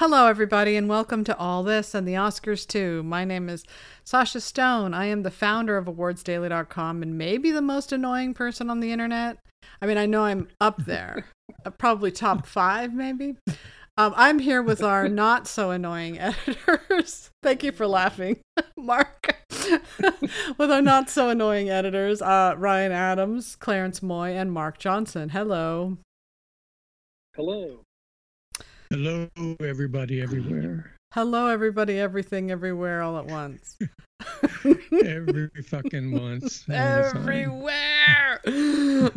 Hello, everybody, and welcome to All This and the Oscars too. My name is Sasha Stone. I am the founder of awardsdaily.com and maybe the most annoying person on the internet. I mean, I know I'm up there, uh, probably top five, maybe. Um, I'm here with our not so annoying editors. Thank you for laughing, Mark. with our not so annoying editors, uh, Ryan Adams, Clarence Moy, and Mark Johnson. Hello. Hello. Hello, everybody, everywhere. Hello, everybody, everything, everywhere, all at once. Every fucking once. Everywhere,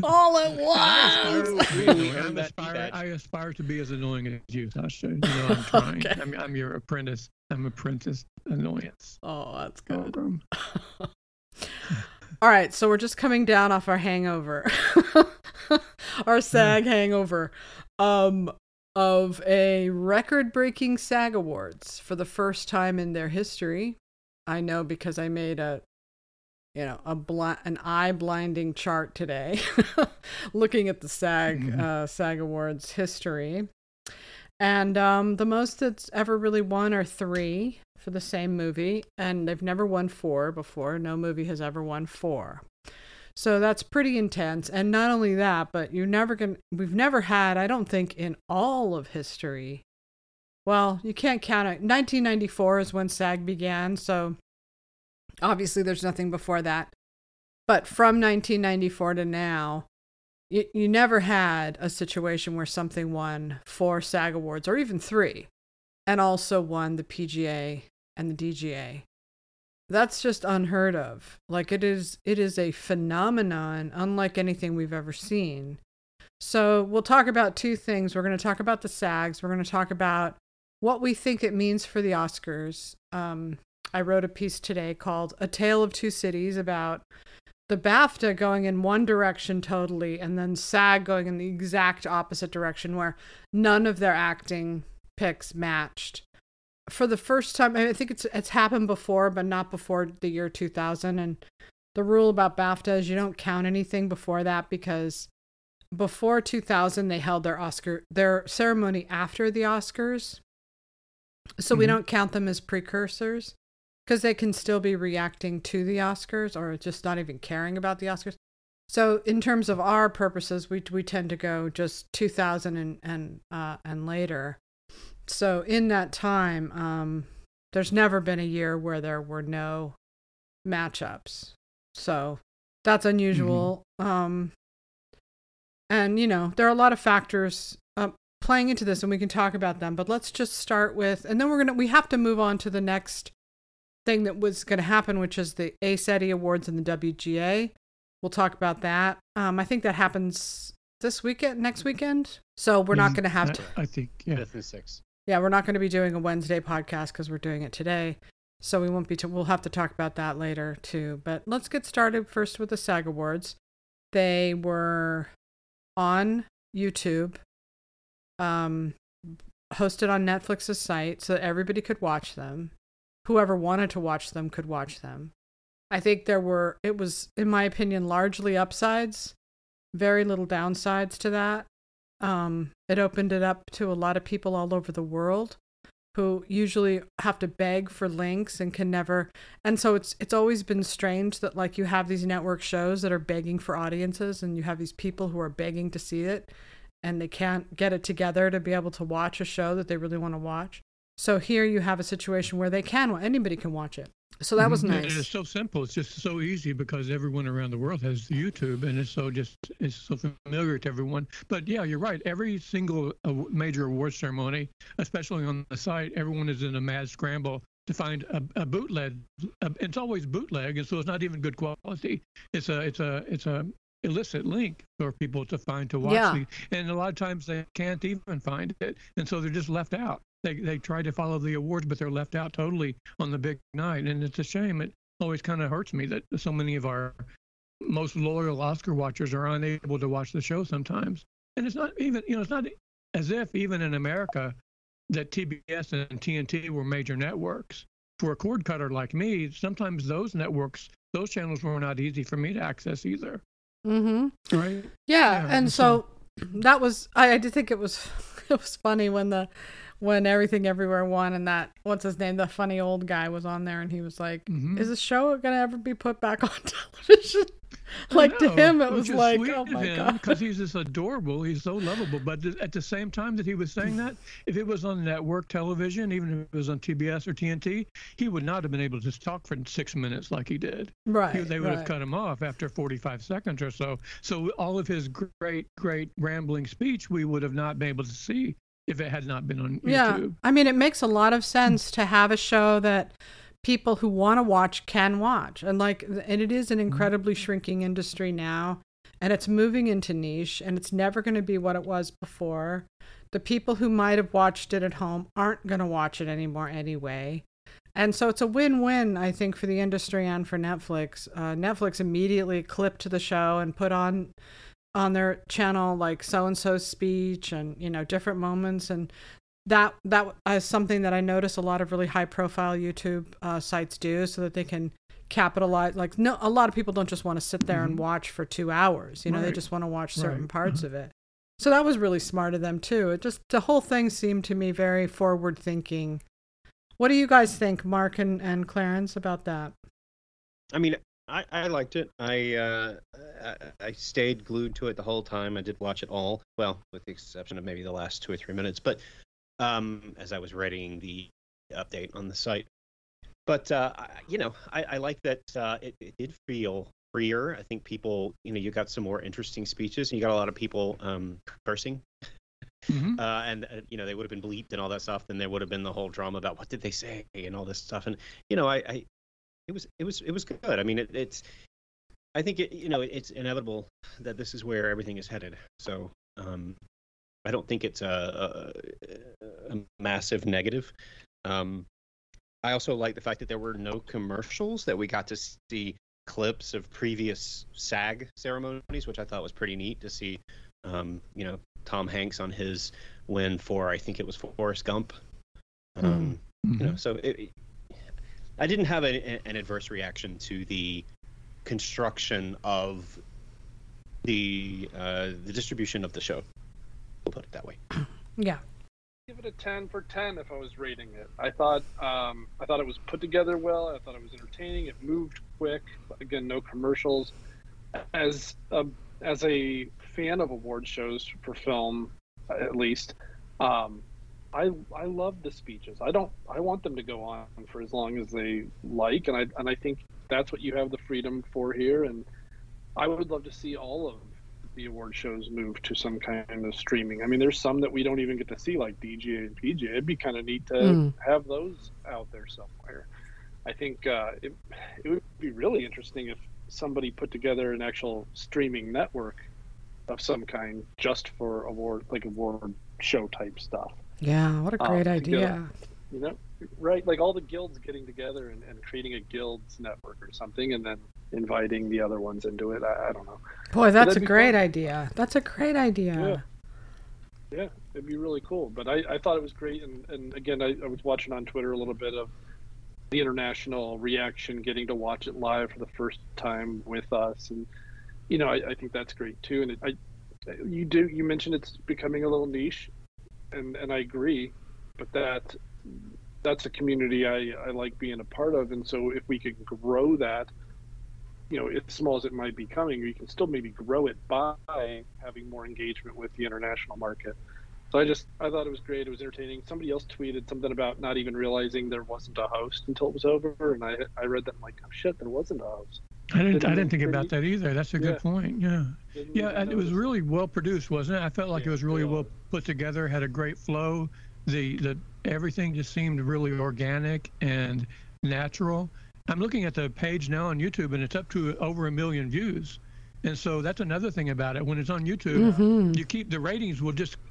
all at once. I aspire, I aspire to be as annoying as you, Sasha. You know, I'm trying. Okay. I'm, I'm your apprentice. I'm apprentice annoyance. Oh, that's good. All right, so we're just coming down off our hangover, our SAG hangover, um, of a record-breaking SAG Awards for the first time in their history. I know because I made a, you know, a bl- an eye-blinding chart today, looking at the SAG Mhm. uh, SAG Awards history, and um, the most that's ever really won are three for the same movie, and they've never won four before. No movie has ever won four. So that's pretty intense. And not only that, but you're never going to, we've never had, I don't think, in all of history. Well, you can't count it. 1994 is when SAG began. So obviously there's nothing before that. But from 1994 to now, you, you never had a situation where something won four SAG awards or even three and also won the PGA and the DGA. That's just unheard of. Like it is it is a phenomenon unlike anything we've ever seen. So, we'll talk about two things. We're going to talk about the SAGs. We're going to talk about what we think it means for the Oscars. Um, I wrote a piece today called A Tale of Two Cities about the BAFTA going in one direction totally and then SAG going in the exact opposite direction where none of their acting picks matched. For the first time, I think it's it's happened before, but not before the year 2000 and the rule about BAFTA is you don't count anything before that because before 2000 they held their Oscar their ceremony after the Oscars. So we Mhm. don't count them as precursors because they can still be reacting to the Oscars or just not even caring about the Oscars. So in terms of our purposes, we we tend to go just 2000 and and uh, and later. So in that time, um, there's never been a year where there were no matchups. So that's unusual. Um, and you know there are a lot of factors uh, playing into this, and we can talk about them. But let's just start with, and then we're gonna we have to move on to the next thing that was going to happen, which is the ACE Eddie Awards and the WGA. We'll talk about that. Um, I think that happens this weekend, next weekend. So we're not Mhm. going to have I- to. I think, yeah. Fifth and sixth. Yeah, we're not going to be doing a Wednesday podcast because we're doing it today. So we won't be. T- we'll have to talk about that later too. But let's get started first with the SAG Awards. They were on YouTube, um, hosted on Netflix's site, so that everybody could watch them. Whoever wanted to watch them could watch them. I think there were. It was, in my opinion, largely upsides. Very little downsides to that. Um, it opened it up to a lot of people all over the world who usually have to beg for links and can never and so it's it's always been strange that like you have these network shows that are begging for audiences and you have these people who are begging to see it and they can't get it together to be able to watch a show that they really want to watch so here you have a situation where they can anybody can watch it so that was Mhm. And nice It's so simple. It's just so easy because everyone around the world has YouTube, and it's so just it's so familiar to everyone. But yeah, you're right. Every single major award ceremony, especially on the site, everyone is in a mad scramble to find a, a bootleg. Uh, it's always bootleg, and so it's not even good quality. It's a it's a it's a illicit link for people to find to watch Yeah. the, and a lot of times they can't even find it and so they're just left out they they try to follow the awards but they're left out totally on the big night. And it's a shame. It always kind of hurts me that so many of our most loyal oscar watchers are unable to watch the show sometimes. And it's not even you know it's not as if even in america that tbs and tnt were major networks. For a cord cutter like me sometimes those networks those channels were not easy for me to access either. Mm-hmm. Right? Yeah, Yeah, and so that was I, I did think it was it was funny when the when everything everywhere won and that what's his name the funny old guy was on there and he was like Mhm. is the show gonna ever be put back on television? Like to him it was like oh my god. because he's just adorable. He's so lovable. But at the same time that he was saying that if it was on network television even if it was on tbs or tnt he would not have been able to just talk for six minutes like he did. Right He- they would have cut him off after 45 seconds or so. So all of his great great rambling speech we would have not been able to see if it had not been on yeah. Youtube. I mean it makes a lot of sense to have a show that people who want to watch can watch. And like and it is an incredibly shrinking industry now and it's moving into niche and it's never going to be what it was before. The people who might have watched it at home aren't going to watch it anymore anyway. And so it's a win-win i think for the industry and for netflix. Uh, netflix immediately clipped to the show and put on on their channel like so and so speech and you know different moments. And that that is something that I notice a lot of really high profile YouTube uh, sites do so that they can capitalize like no a lot of people don't just want to sit there and Mhm. watch for 2 hours you know they just want to watch certain Right. parts of it. So that was really smart of them too. It just the whole thing seemed to me very forward thinking what do you guys think Mark and, and Clarence about that? I mean, I, I liked it. I, uh, I I stayed glued to it the whole time. I did watch it all. Well, with the exception of maybe the last two or three minutes. But um, as I was readying the update on the site, but uh, I, you know, I, I like that uh, it, it did feel freer. I think people, you know, you got some more interesting speeches, and you got a lot of people um, cursing Mhm. uh, and uh, you know they would have been bleeped and all that stuff. Then there would have been the whole drama about what did they say and all this stuff. And you know, I, I it was it was it was good. I mean, it, it's I think it you know it's inevitable that this is where everything is headed. So um, I don't think it's a, a, a massive negative. Um, I also like the fact that there were no commercials that we got to see clips of previous SAG ceremonies, which I thought was pretty neat to see. Um, you know, Tom Hanks on his win for I think it was Forrest Gump. Um, Mhm. You know, so it, it- I didn't have a, an adverse reaction to the construction of the uh, the distribution of the show. We'll put it that way. yeah give it a 10 for 10 if I was rating it. I thought um, I thought it was put together well. I thought it was entertaining. It moved quick. Again, no commercials. As a, as a fan of award shows for film, at least, um, I I love the speeches. I don't I want them to go on for as long as they like, and I and I think that's what you have the freedom for here. And I would love to see all of the award shows move to some kind of streaming. I mean, there's some that we don't even get to see, like DGA and PGA. It'd be kind of neat to Mm. have those out there somewhere. I think uh, it, it would be really interesting if somebody put together an actual streaming network of some kind just for award, like award show type stuff. Yeah what a Um, great to idea get- You know, right? Like all the guilds getting together and, and creating a guilds network or something, and then inviting the other ones into it. I, I don't know. boy that's a great fun. idea that's a great idea Yeah, it'd be really cool. But I, I thought it was great. And, and again, I, I was watching on Twitter a little bit of the international reaction, getting to watch it live for the first time with us. And, you know, I, I think that's great too. And it, I, you do, you mentioned it's becoming a little niche and, and I agree, but that, that's a community I, I like being a part of. And so if we can grow that, you know, as small as it might be coming, you can still maybe grow it by having more engagement with the international market. So I just I thought it was great. It was entertaining. Somebody else tweeted something about not even realizing there wasn't a host until it was over, and I I read that I'm like, oh shit, there wasn't a host. I didn't. I Didn't didn't think pretty- about that either. That's a good Yeah. point. Yeah. Didn't Yeah, and it was really well produced, wasn't it? I felt like Yeah, it was really yeah. well put together. Had a great flow. The the everything just seemed really organic and natural. I'm looking at the page now on YouTube, and it's up to over a million views. And so that's another thing about it. When it's on YouTube, Mhm. you keep the ratings will just ca-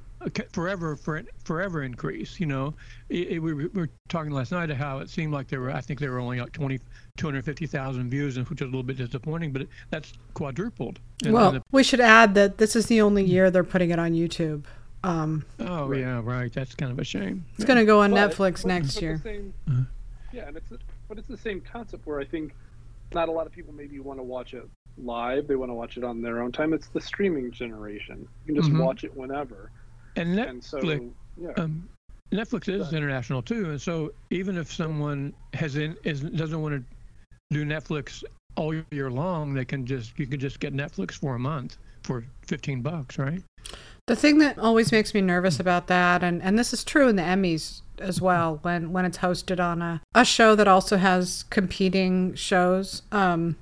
forever for forever increase. You know, it, it, we were talking last night of how it seemed like there were. I think there were only like 20, 250,000 views, which is a little bit disappointing. But that's quadrupled. And- and Well, the- we should add that this is the only year they're putting it on YouTube. Um, Oh Right. yeah, right. That's kind of a shame. it's going to go on But- Netflix but- next but year. same- Uh-huh. Yeah, and it's but it's the same concept where I think not a lot of people maybe want to watch it live. They want to watch it on their own time. It's the streaming generation. You can just Mhm. watch it whenever. And And so Netflix, yeah, um, Netflix is international too, and so even if someone has in is doesn't want to do Netflix all year long, they can just you can just get Netflix for a month for 15 bucks, right? The thing that always makes me nervous about that, and, and this is true in the Emmys as well, when, when it's hosted on a, a show that also has competing shows. Um,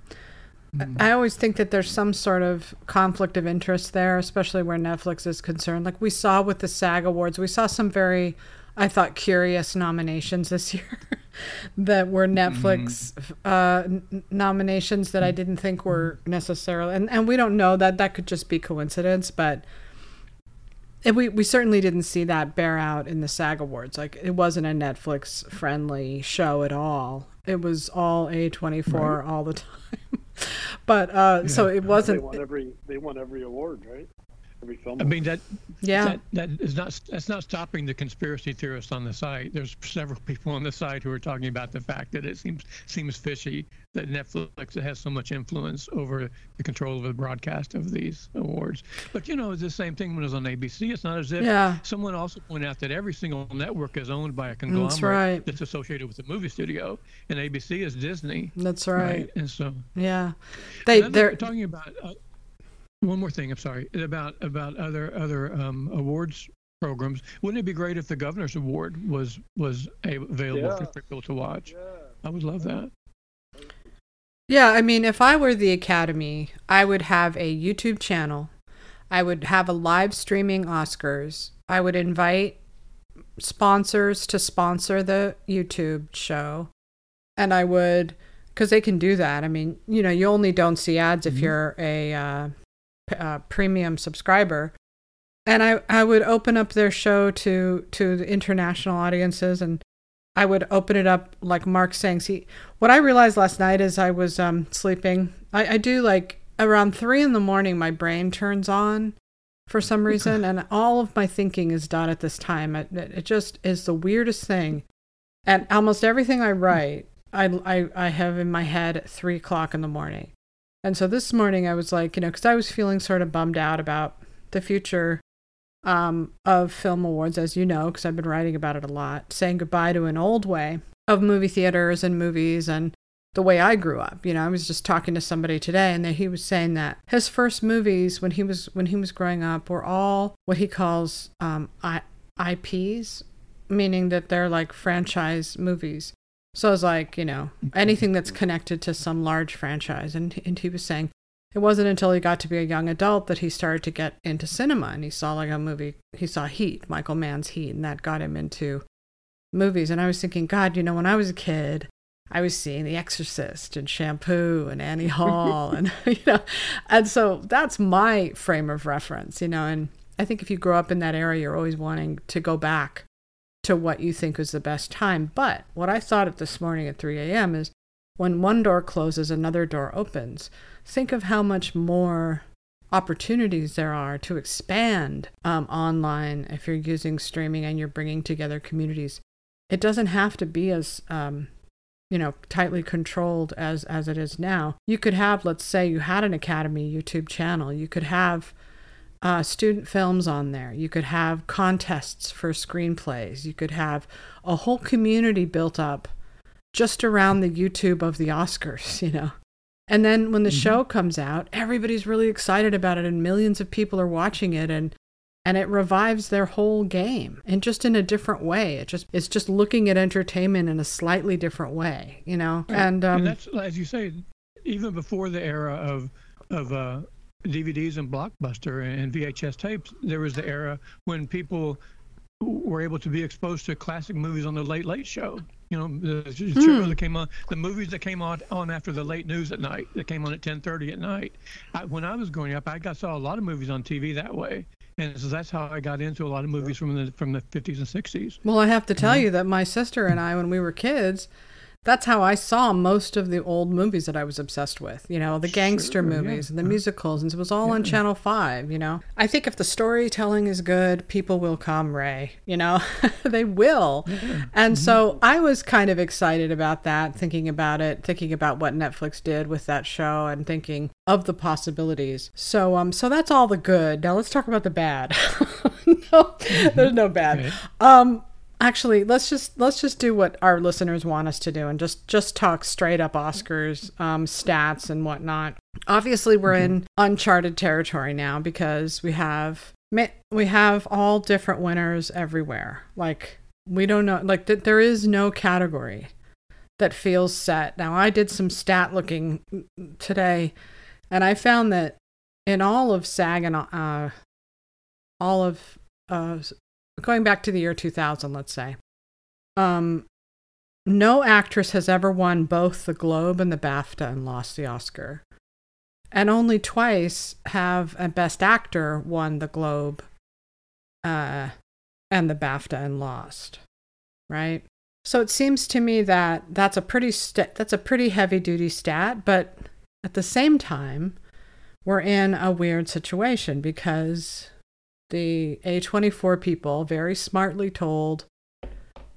I always think that there's some sort of conflict of interest there, especially where Netflix is concerned. Like we saw with the SAG Awards, we saw some very, I thought, curious nominations this year that were Netflix uh, n- nominations that I didn't think were necessarily, and, and we don't know that that could just be coincidence, but and we, we certainly didn't see that bear out in the SAG Awards. Like it wasn't a Netflix friendly show at all. It was all A24 Right. all the time. but uh, so it wasn't. They won every they won every award, right? Every film. I mean that Yeah. that, that is not that's not stopping the conspiracy theorists on the site. There's several people on the site who are talking about the fact that it seems seems fishy that Netflix has so much influence over the control of the broadcast of these awards. But you know, it's the same thing when it was on ABC. It's not as if Yeah. someone also pointed out that every single network is owned by a conglomerate that's, right. that's associated with the movie studio, and ABC is Disney. That's right. And so Yeah. They they're talking about uh, one more thing. I'm sorry about about other other um, awards programs. Wouldn't it be great if the governor's award was was a- available for people to watch? Yeah. I would love that. Yeah, I mean, if I were the Academy, I would have a YouTube channel. I would have a live streaming Oscars. I would invite sponsors to sponsor the YouTube show. And I would, because they can do that. I mean, you know, you only don't see ads if Mhm. you're a uh, p- uh, premium subscriber. And I, I would open up their show to to the international audiences and I would open it up like Mark saying, see, what I realized last night as I was um, sleeping, I, I do like around three in the morning, my brain turns on for some reason, and all of my thinking is done at this time. It, it it just is the weirdest thing. And almost everything I write, I, I, I have in my head at three o'clock in the morning. And so this morning I was like, you know, because I was feeling sort of bummed out about the future um, of film awards, as you know, because I've been writing about it a lot, saying goodbye to an old way of movie theaters and movies and the way I grew up. You know, I was just talking to somebody today, and he was saying that his first movies when he was when he was growing up were all what he calls um, I- IPs, meaning that they're like franchise movies. So I was like, you know, anything that's connected to some large franchise, and and he was saying it wasn't until he got to be a young adult that he started to get into cinema and he saw like a movie. He saw heat michael mann's heat and that got him into movies. And i was thinking god you know when i was a kid i was seeing the exorcist and shampoo and annie hall and you know and so that's my frame of reference you know. And i think if you grow up in that era you're always wanting to go back to what you think was the best time but what i thought of this morning at 3 a.m is when one door closes another door opens think of how much more opportunities there are to expand um, online if you're using streaming and you're bringing together communities. It doesn't have to be as um, you know tightly controlled as as it is now. You could have, let's say, you had an Academy YouTube channel. You could have uh, student films on there. You could have contests for screenplays. You could have a whole community built up just around the YouTube of the Oscars. You know. And then when the Mhm. show comes out, everybody's really excited about it and millions of people are watching it and and it revives their whole game and just in a different way. It just it's just looking at entertainment in a slightly different way, you know. Right. And um and that's as you say, even before the era of of uh, DVDs and Blockbuster and VHS tapes, there was the era when people were able to be exposed to classic movies on the Late Late Show. You know, the show Hmm. that came on, the movies that came on on after the late news at night, that came on at 10:30 at night. I, when I was growing up, I got saw a lot of movies on TV that way, and so that's how I got into a lot of movies from the from the 50s and 60s. well, I have to tell Mhm. you that my sister and I when we were kids, that's how I saw most of the old movies that I was obsessed with. You know, the gangster Sure, yeah. movies and the musicals, and it was all on Channel Five. You know, I think if the storytelling is good, people will come. Ray, you know, they will. And so I was kind of excited about that, thinking about it, thinking about what Netflix did with that show, and thinking of the possibilities. So, um, so that's all the good. Now let's talk about the bad. no, there's no bad. Okay. Um, actually let's just let's just do what our listeners want us to do and just just talk straight up oscars um, stats and whatnot. Obviously we're Okay. in uncharted territory now because we have we have all different winners everywhere. Like we don't know like th- there is no category that feels set. Now i did some stat looking today and i found that in all of sag and uh, all of uh, going back to the year 2000 let's say. Um no actress has ever won both the globe and the bafta and lost the oscar. And only twice have a best actor won the globe uh and the bafta and lost right? So it seems to me that that's a pretty st- that's a pretty heavy duty stat but at the same time we're in a weird situation because the A24 people very smartly told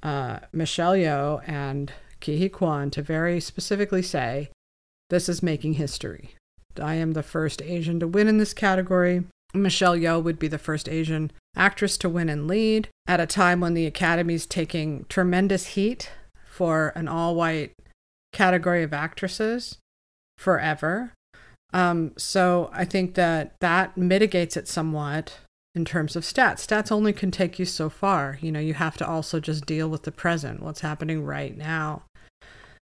uh, Michelle Yeoh and Ke Huy Quan to very specifically say, This is making history. I am the first Asian to win in this category. Michelle Yeoh would be the first Asian actress to win and lead at a time when the Academy's taking tremendous heat for an all white category of actresses forever. Um, so I think that that mitigates it somewhat in terms of stats. Stats only can take you so far. You know, you have to also just deal with the present, what's happening right now.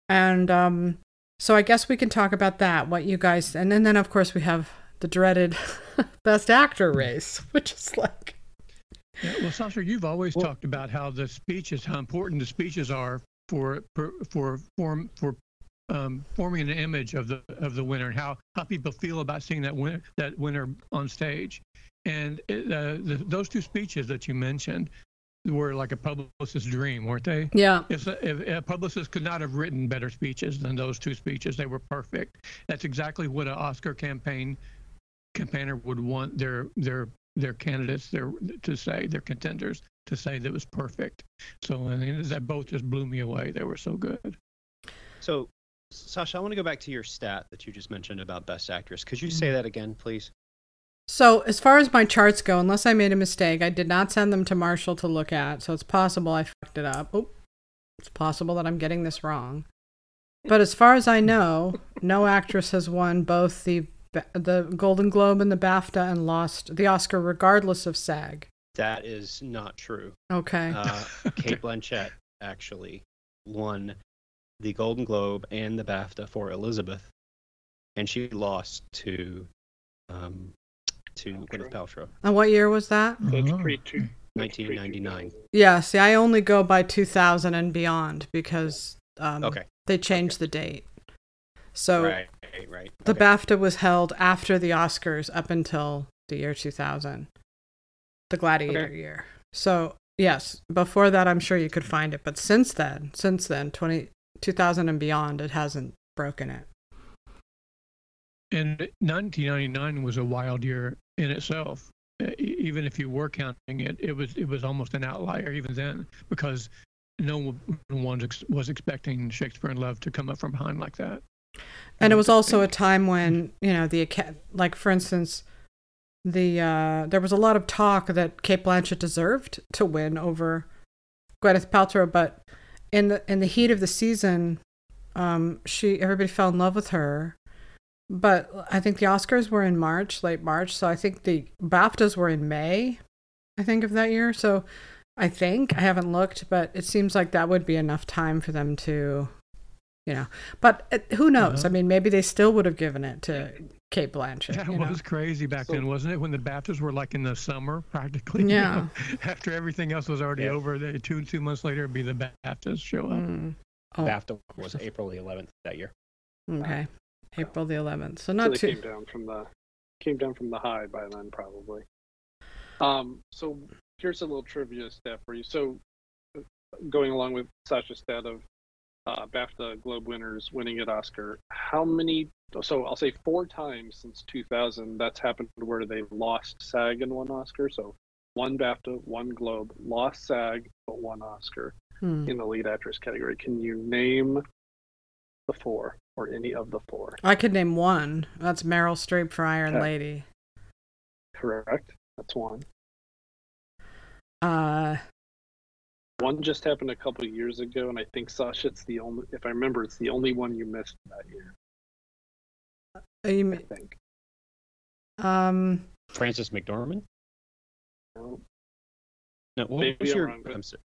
And um, so I guess we can talk about that, what you guys, and then, then of course we have the dreaded best actor race, which is like, Yeah, well, Sasha, you've always Well- talked about how the speeches, how important the speeches are for for for form for um, forming an image of the of the winner and how how people feel about seeing that winner that winner on stage. And it, uh, the, those two speeches that you mentioned were like a publicist's dream, weren't they? yeah, If, if a publicist could not have written better speeches than those two speeches, they were perfect. That's exactly what an Oscar campaign campaigner would want their their their candidates their to say their contenders to say that was perfect. So I mean, that both just blew me away. They were so good. So, Sasha, I want to go back to your stat that you just mentioned about Best Actress. Could you say that again, please? So, as far as my charts go, unless I made a mistake, I did not send them to Marshall to look at. So, it's possible I fucked it up. Oh, it's possible that I'm getting this wrong. But as far as I know, no actress has won both the the Golden Globe and the BAFTA and lost the Oscar regardless of SAG. That is not true. Okay. Uh, Cate Blanchett actually won the Golden Globe and the BAFTA for Elizabeth, and she lost to um, to Gwyneth Paltrow, and what year was that? That's Uh-huh. pre two. 1999. Yeah, see, I only go by 2000 and beyond because um, Okay, they changed the date. So right, right, right. the okay. BAFTA was held after the Oscars up until the year 2000, the Gladiator Okay. year. So, yes, before that, I'm sure you could find it. But since then, since then, 20, 2000 and beyond, it hasn't broken it. And 1999 was a wild year in itself. Even if you were counting it, it was it was almost an outlier even then because no one was expecting Shakespeare in Love to come up from behind like that. And it was also a time when, you know, the, like, for instance, the, uh, there was a lot of talk that Cate Blanchett deserved to win over Gwyneth Paltrow, but in the, in the heat of the season, um, she, everybody fell in love with her. But I think the Oscars were in March, late March. So I think the BAFTAs were in May, I think, of that year. So I think, I haven't looked, but it seems like that would be enough time for them to, you know. But uh, who knows? Uh-huh. I mean, maybe they still would have given it to Cate Blanchett. That you know? was crazy back So- then, wasn't it? When the BAFTAs were like in the summer, practically. you Yeah. know? After everything else was already Yeah. over, they, two two months later, it'd be the BAFTAs show up. Mm. Oh, BAFTA was April the 11th that year. okay. April the 11th. So So not they too. came down from the came down from the high by then probably. Um, so here's a little trivia stat for you. So uh, going along with Sasha's stat of uh, BAFTA Globe winners winning at Oscar, how many? So I'll say four times since 2000. That's happened where they lost SAG and won Oscar. So one BAFTA, one Globe, lost SAG but won Oscar Hmm. in the lead actress category. Can you name the four or any of the four? I could name one. That's Meryl Streep for Iron Okay. Lady. Correct. That's one. Uh, One just happened a couple of years ago, and I think Sasha, it's the only. If I remember, it's the only one you missed that year. Uh, you I mean- think. um, Frances McDormand. No, No, what Maybe was I'm your? wrong, but- I'm sorry.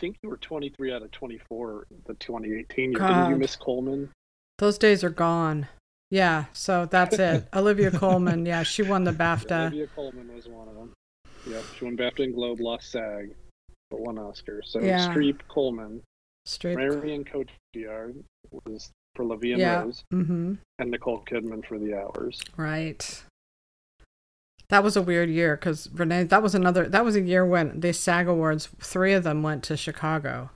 I think you were 23 out of 24 the 2018 year. Didn't you miss Colman? those days are gone. Yeah, so that's it. Olivia Colman, yeah, she won the BAFTA. Olivia Colman was one of them. Yep, she won BAFTA and Globe, lost SAG, but won Oscar. So Yeah. Streep, Colman, Straight. Marion Cotillard was for La Vie en Yeah. Rose, Mm-hmm. and Nicole Kidman for The Hours. Right. That was a weird year because Renee. That was another. That was a year when the SAG Awards, three of them went to Chicago,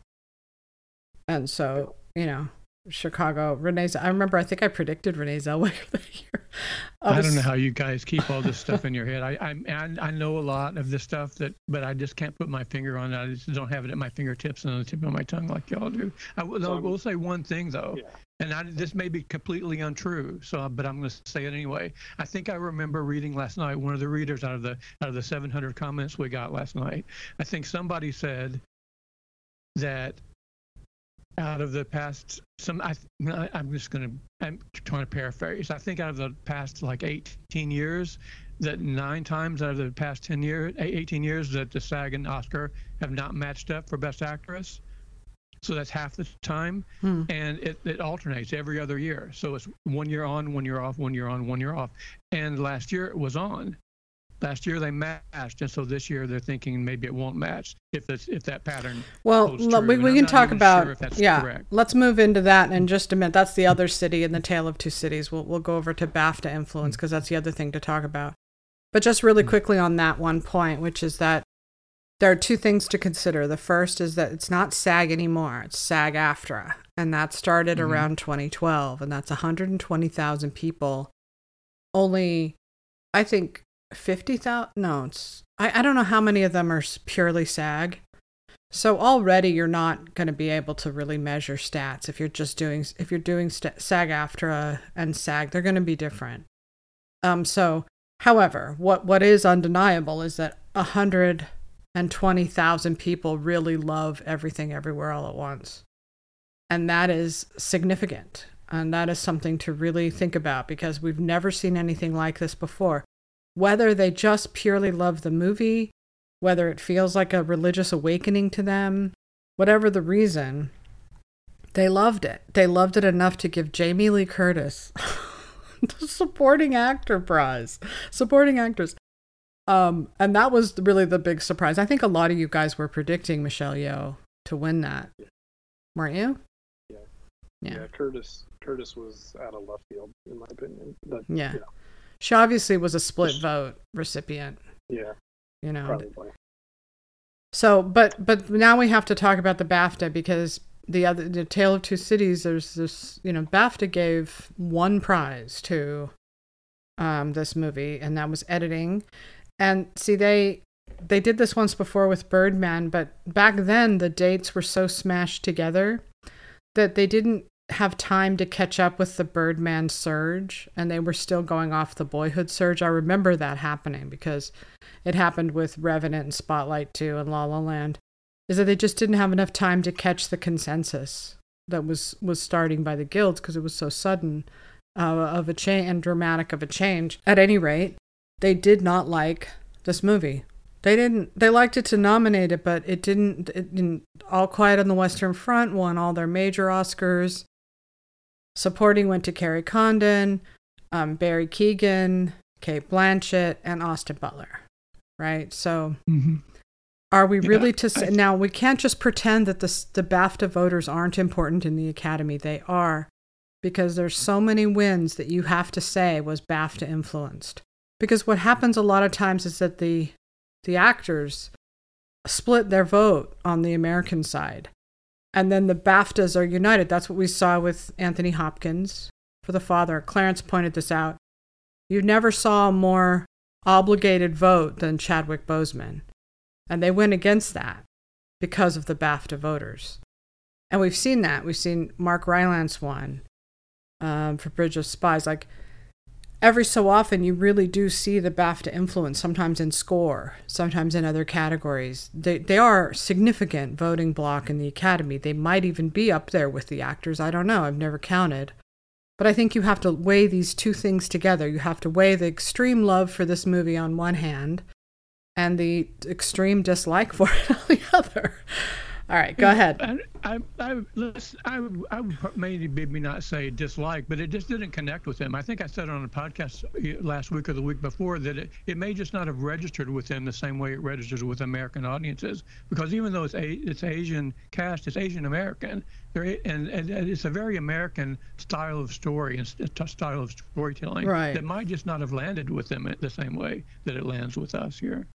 and so you know, Chicago. Renee's. I remember. I think I predicted Renee Zellweger that year. I don't know how you guys keep all this stuff in your head. I, I I I know a lot of this stuff that, but I just can't put my finger on it. I just don't have it at my fingertips and on the tip of my tongue like y'all do. I will, So I will say one thing though, Yeah. And I, this may be completely untrue. So, but I'm going to say it anyway. I think I remember reading last night. One of the readers out of the out of the 700 comments we got last night. I think somebody said that out of the past some I, I'm just going to I'm trying to paraphrase. I think out of the past like 18 years that nine times out of the past 10 years 18 years that the SAG and Oscar have not matched up for best actress. So that's half the time Hmm. and it, it alternates every other year. So it's one year on, one year off, one year on, one year off. And last year it was on. Last year they matched, and so this year they're thinking maybe it won't match if that's if that pattern. Well, we, we can talk about sure if that's yeah. correct. Let's move into that in just a minute. That's the other city in the tale of two cities. We'll we'll go over to BAFTA influence because that's the other thing to talk about. But just really Mm. quickly on that one point, which is that there are two things to consider. The first is that it's not SAG anymore; it's SAG-AFTRA, and that started Mhm. around 2012, and that's 120,000 people. Only, I think 50,000. No, it's I, I don't know how many of them are purely SAG. So already you're not going to be able to really measure stats if you're just doing if you're doing st- SAG AFTRA and SAG, they're going to be different. Um. So, however, what what is undeniable is that a hundred and twenty thousand people really love everything everywhere all at once, and that is significant, and that is something to really think about because we've never seen anything like this before. Whether they just purely love the movie whether it feels like a religious awakening to them, whatever the reason, they loved it. They loved it enough to give Jamie Lee Curtis the supporting actor prize, supporting actress. Um, and that was really the big surprise. I think a lot of you guys were predicting Michelle Yeoh to win that, weren't you? Yeah. Yeah. Yeah, Curtis Curtis was out of left field in my opinion. But, Yeah. know, She obviously was a split vote recipient. yeah, You know, probably. So, but but now we have to talk about the BAFTA because the other the Tale of Two Cities. There's this, you know, BAFTA gave one prize to um, this movie, and that was editing. And see, they they did this once before with Birdman, but back then the dates were so smashed together that they didn't have time to catch up with the Birdman surge, and they were still going off the Boyhood surge. I remember that happening because it happened with Revenant and Spotlight too, and La La Land, is that they just didn't have enough time to catch the consensus that was was starting by the guilds because it was so sudden uh, of a change and dramatic of a change. At any rate, they did not like this movie. They didn't. They liked it to nominate it, but it didn't. It didn't. All Quiet on the Western Front won all their major Oscars. Supporting went to Kerry Condon, um, Barry Keoghan, Cate Blanchett, and Austin Butler. Right. So hmm are we Yeah, really to say I- now? We can't just pretend that the the BAFTA voters aren't important in the Academy. They are, because there's so many wins that you have to say was BAFTA influenced. Because what happens a lot of times is that the the actors split their vote on the American side, and then the BAFTAs are united. That's what we saw with Anthony Hopkins for the father. Clarence pointed this out. You never saw a more obligated vote than Chadwick Boseman. And they went against that because of the BAFTA voters. And we've seen that. We've seen Mark Rylance won um, for Bridge of Spies. Like, every so often you really do see the BAFTA influence, sometimes in score, sometimes in other categories. They, they are significant voting block in the Academy. They might even be up there with the actors. I don't know. I've never counted. But I think you have to weigh these two things together. You have to weigh the extreme love for this movie on one hand and the extreme dislike for it on the other. All right, go ahead. I, I, I, I, I would maybe maybe not say dislike, but it just didn't connect with him. I think I said on a podcast uh, last week or the week before that it, it may just not have registered with him the same way it registers with American audiences. Because even though it's a, it's Asian cast, it's Asian American, there and, and it's a very American style of story and style of storytelling right. that might just not have landed with them the same way that it lands with us here.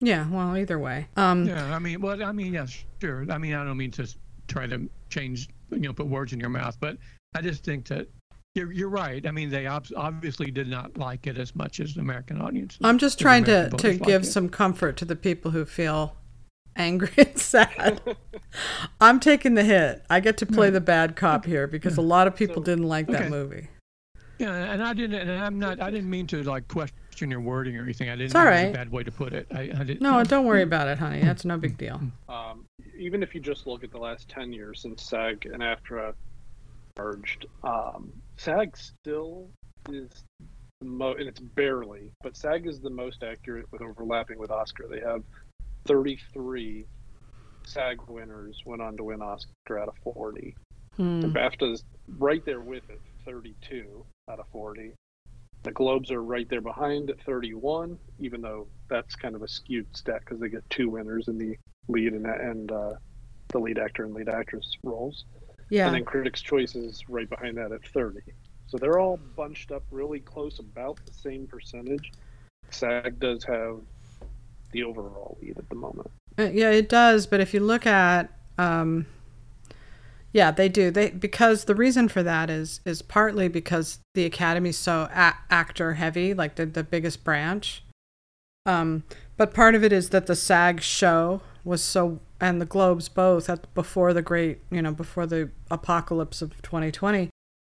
Yeah, well, either way. Um, yeah, I mean, well, I mean, yeah, sure. I mean, I don't mean to try to change, you know, put words in your mouth, but I just think that you're, you're right. I mean, they ob- obviously did not like it as much as the American audience. I'm just trying to, to give some comfort to the people who feel angry and sad. I'm taking the hit. I get to play the bad cop here because a lot of people didn't like that movie. Yeah, and I didn't, and I'm not, I didn't mean to like question question your wording or anything. I didn't. It's all right. a bad way to put it. I, I didn't. No, don't worry about it, honey. That's no big deal. Um, even if you just look at the last ten years since SAG and AFTRA merged, um, SAG still is the most, and it's barely, but SAG is the most accurate with overlapping with Oscar. They have 33 SAG winners went on to win Oscar out of 40. Hmm. And BAFTA's right there with it, 32 out of 40. The Globes are right there behind at 31, even though that's kind of a skewed stat because they get two winners in the lead and, and uh, the lead actor and lead actress roles. Yeah. And then Critics' Choice is right behind that at 30. So they're all bunched up really close, about the same percentage. SAG does have the overall lead at the moment. Uh, yeah, it does. But if you look at um, yeah, they do. They because the reason for that is is partly because the academy's so a- actor heavy, like the the biggest branch. Um, but part of it is that the SAG show was so and the Globes both at before the great, you know, before the apocalypse of 2020.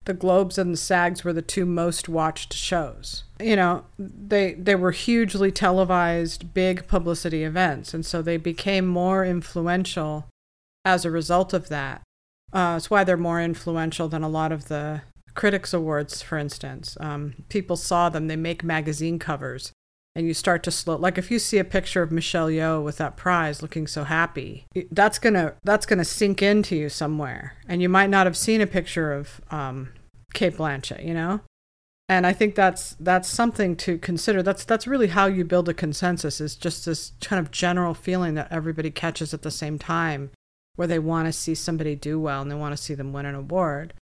The Globes and the SAGs were the two most watched shows. You know, they they were hugely televised, big publicity events, and so they became more influential as a result of that. Uh, it's why they're more influential than a lot of the critics awards, for instance. Um, people saw them; they make magazine covers, and you start to slow. Like if you see a picture of Michelle Yeoh with that prize, looking so happy, that's gonna that's gonna sink into you somewhere, and you might not have seen a picture of um, Cate Blanchett, you know. And I think that's that's something to consider. That's that's really how you build a consensus. Is just this kind of general feeling that everybody catches at the same time where they want to see somebody do well and they want to see them win an award.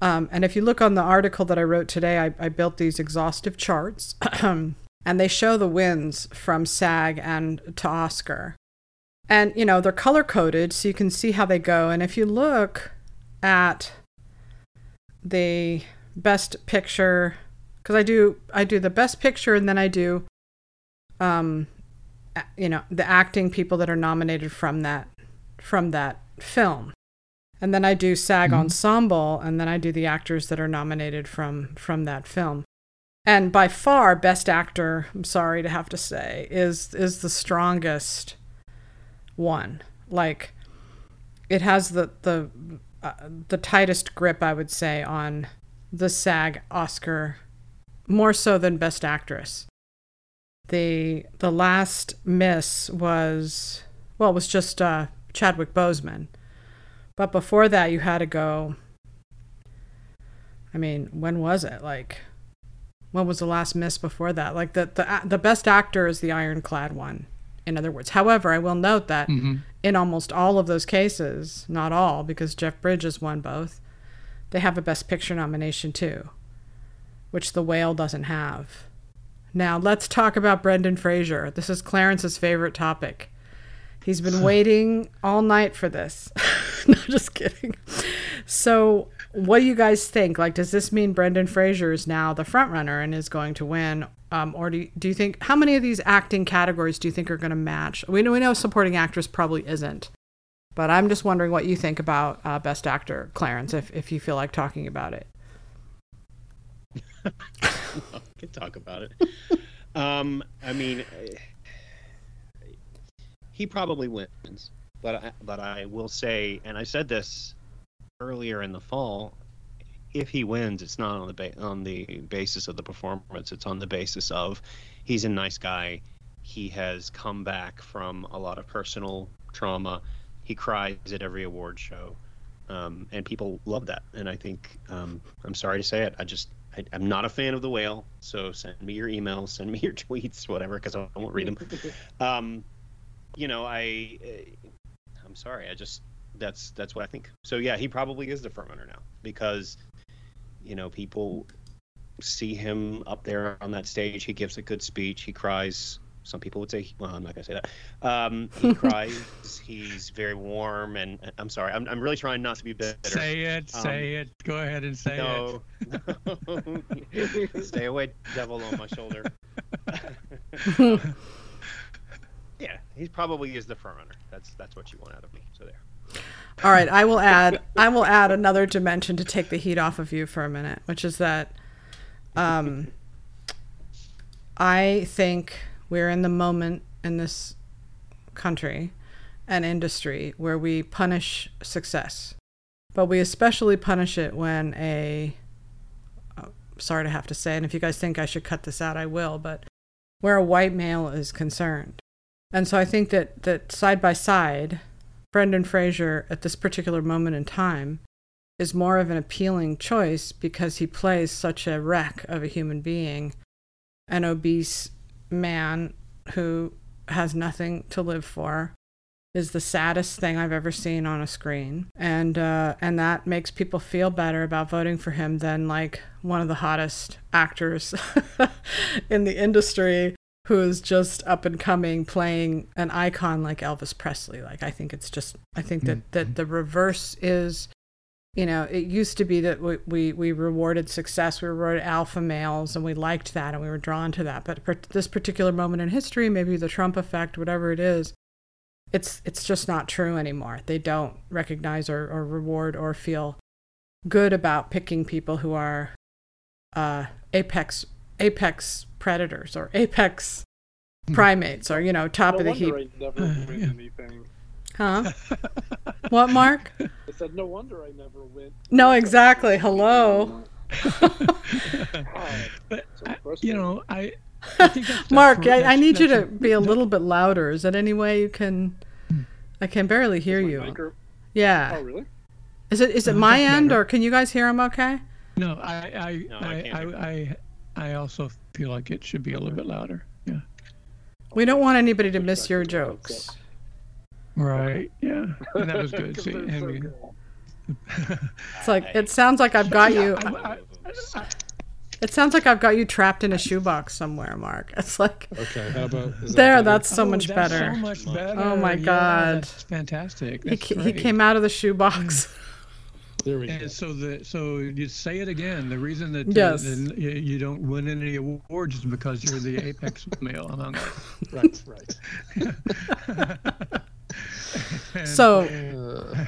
Um, and if you look on the article that I wrote today, I, I built these exhaustive charts, and they show the wins from SAG and to Oscar. And, you know, they're color coded so you can see how they go. And if you look at the best picture, because I do, I do the best picture and then I do, um, you know, the acting people that are nominated from that from that film. And then I do SAG mm-hmm. ensemble and then I do the actors that are nominated from from that film. And by far best actor, I'm sorry to have to say, is is the strongest one. Like it has the the uh, the tightest grip I would say on the SAG Oscar more so than best actress. The the last miss was well, it was just uh, Chadwick Boseman. But before that, you had to go. I mean, when was it? Like, when was the last miss before that? Like the the the best actor is the ironclad one. In other words, however, I will note that mm-hmm. in almost all of those cases, not all, because Jeff Bridges won both, they have a Best Picture nomination too, which The Whale doesn't have. Now let's talk about Brendan Fraser. This is Clarence's favorite topic. He's been waiting all night for this. no, just kidding. So, what do you guys think? Like, does this mean Brendan Fraser is now the front runner and is going to win? Um, or do you, do you think how many of these acting categories do you think are going to match? We know we know supporting actress probably isn't, but I'm just wondering what you think about uh, Best Actor, Clarence, if if you feel like talking about it. we can talk about it. Um, I mean, he probably wins, but I, but I will say, and I said this earlier in the fall. If he wins, it's not on the ba- on the basis of the performance. It's on the basis of he's a nice guy. He has come back from a lot of personal trauma. He cries at every award show, um, and people love that. And I think um, I'm sorry to say it. I just I, am not a fan of the whale. So send me your emails, send me your tweets, whatever, because I won't read them. Um, you know, I uh, I'm sorry. I just that's that's what I think. So yeah, he probably is the front runner now because you know people see him up there on that stage. He gives a good speech. He cries. Some people would say, well, I'm not gonna say that. Um, he cries. He's very warm, and I'm sorry. I'm, I'm really trying not to be bitter. Say it. Um, say it. Go ahead and say no, it. Stay away, devil on my shoulder. he probably is the front runner. That's that's what you want out of me. So there. All right, I will add I will add another dimension to take the heat off of you for a minute, which is that um, I think we're in the moment in this country and industry where we punish success, but we especially punish it when a uh, sorry to have to say, and if you guys think I should cut this out, I will, but where a white male is concerned. And so I think that, that side by side, Brendan Fraser at this particular moment in time is more of an appealing choice because he plays such a wreck of a human being, an obese man who has nothing to live for, is the saddest thing I've ever seen on a screen, and uh, and that makes people feel better about voting for him than like one of the hottest actors in the industry who is just up and coming playing an icon like Elvis Presley. Like I think it's just I think that that mm-hmm. the reverse is you know, it used to be that we, we, we rewarded success, we rewarded alpha males, and we liked that and we were drawn to that. But for this particular moment in history, maybe the Trump effect, whatever it is, it's it's just not true anymore. They don't recognize or, or reward or feel good about picking people who are uh, apex apex predators or apex hmm. primates or you know top no of the heap. I never uh, win anything. Huh? what, Mark? I said no wonder I never win. No, exactly. Hello. but I, you know, I. I Mark, I, I, need you to be a little bit louder. Is that any way you can? Hmm. I can barely hear you. Yeah. Oh, really? Is it is it uh, my end or can you guys hear him okay? No, I I no, I, I, I, I also feel like it should be a little bit louder. Yeah. We don't want anybody to miss your jokes. Right. Yeah. And that was good. See, it's like it sounds like I've got you. It sounds like I've got you trapped in a shoebox somewhere, Mark. It's like okay, how about there? That that's so oh, much that's better. So much better. Oh my god, that's fantastic. That's he, he came out of the shoebox. There we and go. so the so you say it again. The reason that yes. the, the, you don't win any awards is because you're the apex male among us. Right, right. so. Uh,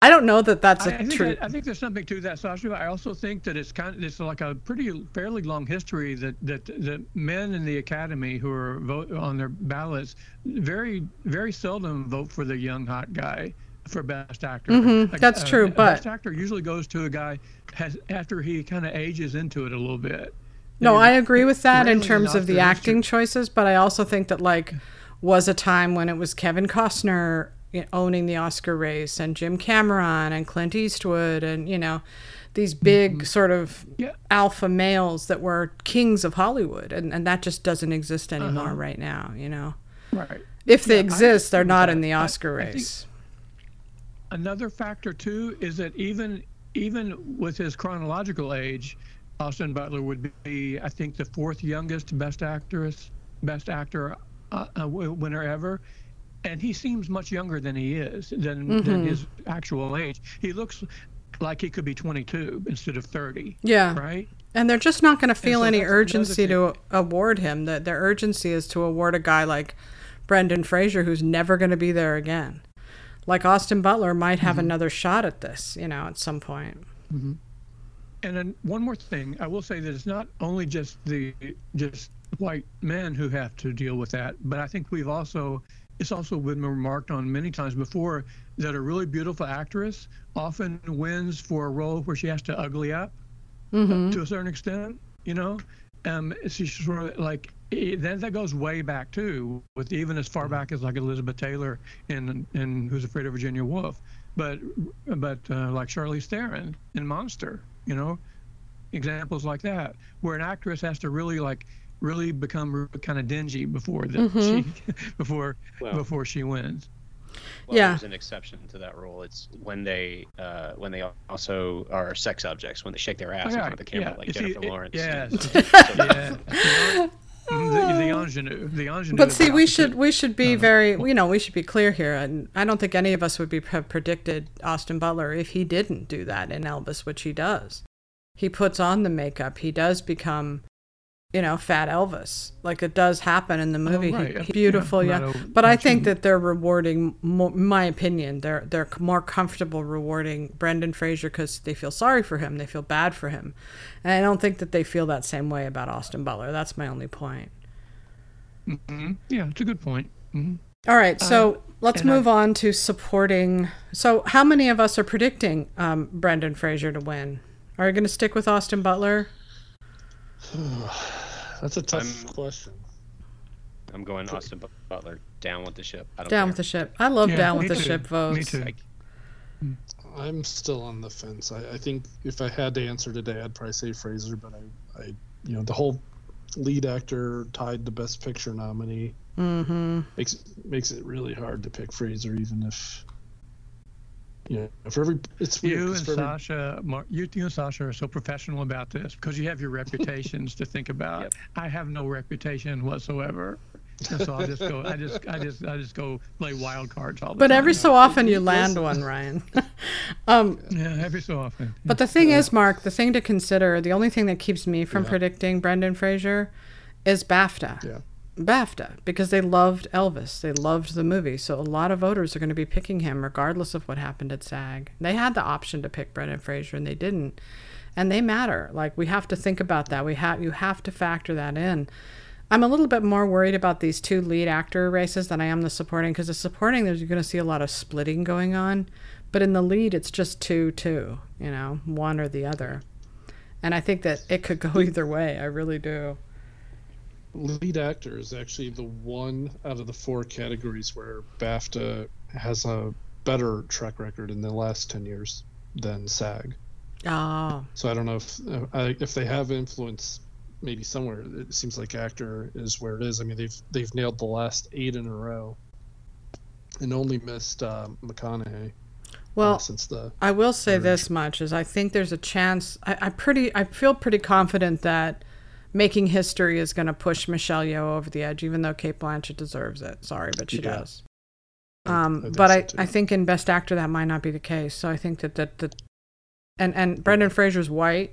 I don't know that that's a I, I true. I, I, think there's something to that, Sasha. I also think that it's kind of it's like a pretty fairly long history that that the men in the academy who are vote on their ballots very very seldom vote for the young hot guy for best actor. Mm-hmm, like, that's uh, true, but best actor usually goes to a guy has after he kind of ages into it a little bit. No, I agree with that in terms of the acting choices, but I also think that like was a time when it was Kevin Costner owning the Oscar race and Jim Cameron and Clint Eastwood and you know these big mm-hmm. sort of yeah. alpha males that were kings of Hollywood and, and that just doesn't exist anymore uh-huh. right now, you know. Right. If they yeah, exist, they're not in the Oscar I, race. Another factor too is that even even with his chronological age, Austin Butler would be, I think, the fourth youngest best actress, best actor uh, uh, winner ever, and he seems much younger than he is than mm-hmm. than his actual age. He looks like he could be 22 instead of 30. Yeah. Right. And they're just not going to feel so any urgency to award him. That their urgency is to award a guy like Brendan Fraser, who's never going to be there again like Austin Butler might have mm-hmm. another shot at this, you know, at some point. Mm-hmm. and then one more thing, I will say that it's not only just the just white men who have to deal with that, but I think we've also it's also been remarked on many times before that a really beautiful actress often wins for a role where she has to ugly up Mm-hmm. to a certain extent, you know. Um, she's sort of like then that goes way back too, with even as far back as like Elizabeth Taylor in in Who's Afraid of Virginia Woolf, but but uh, like Charlize Theron in Monster, you know, examples like that where an actress has to really like really become kind of dingy before that she before Well- before she wins. Well, Yeah. There's an exception to that rule. It's when they uh, when they also are sex objects when they shake their ass in front of the camera, like You Jennifer it- Lawrence. Yes. Yeah. The, the ingenue, the ingenue. But see, we should we should be Uh, very you know we should be clear here, and I don't think any of us would be have predicted Austin Butler if he didn't do that in Elvis, which he does. He puts on the makeup. He does become, you know, fat Elvis. Like it does happen in the movie. Oh, right. he- beautiful, Yeah, yeah. But I think that they're rewarding, mo my opinion, they're they're more comfortable rewarding Brendan Fraser because they feel sorry for him, they feel bad for him, and I don't think that they feel that same way about Austin Butler. That's my only point. Mhm. Yeah, it's a good point. hmm All right, so let's and I- move on to supporting. So, how many of us are predicting um, Brendan Fraser to win? Are you going to stick with Austin Butler? That's a tough I'm- question. I'm going Austin Butler down with the ship. I don't Down care. with the ship. I love Yeah, down with me the too. ship Me votes. too. I'm still on the fence. I, I think if I had to answer today, I'd probably say Fraser, but I, I, you know, the whole lead actor tied to Best Picture nominee Mm-hmm. makes makes it really hard to pick Fraser, even if, you know, for every it's weird. You 'cause and for every- Sasha, Mar- you, you and Sasha are so professional about this because you have your reputations to think about. Yep. I have no reputation whatsoever, and so I just go. I just, I just, I just go play wild cards all the But time. But every so often you land one, Ryan. um, yeah, every so often. but the thing is, Mark, the thing to consider, the only thing that keeps me from Yeah. predicting Brendan Fraser is BAFTA. Yeah. BAFTA because they loved Elvis. They loved the movie. So a lot of voters are going to be picking him regardless of what happened at SAG. They had the option to pick Brendan Fraser and they didn't. And they matter. Like we have to think about that. We have you have to factor that in. I'm a little bit more worried about these two lead actor races than I am the supporting because the supporting there's going to see a lot of splitting going on, but in the lead it's just two two, you know, one or the other. And I think that it could go either way. I really do. Lead actor is actually the one out of the four categories where BAFTA has a better track record in the last 10 years than SAG. Oh, So I don't know if uh, if they have influence maybe somewhere. It seems like actor is where it is. I mean, they've they've nailed the last eight in a row, and only missed uh, McConaughey uh, well, since the I will say this much: is I think there's a chance. I, I pretty, I feel pretty confident that making history is going to push Michelle Yeoh over the edge, even though Cate Blanchett deserves it. Sorry, but she Yeah. does. Um, I but so I, too. I think in Best Actor that might not be the case. So I think that that that, and and Brendan Fraser's white,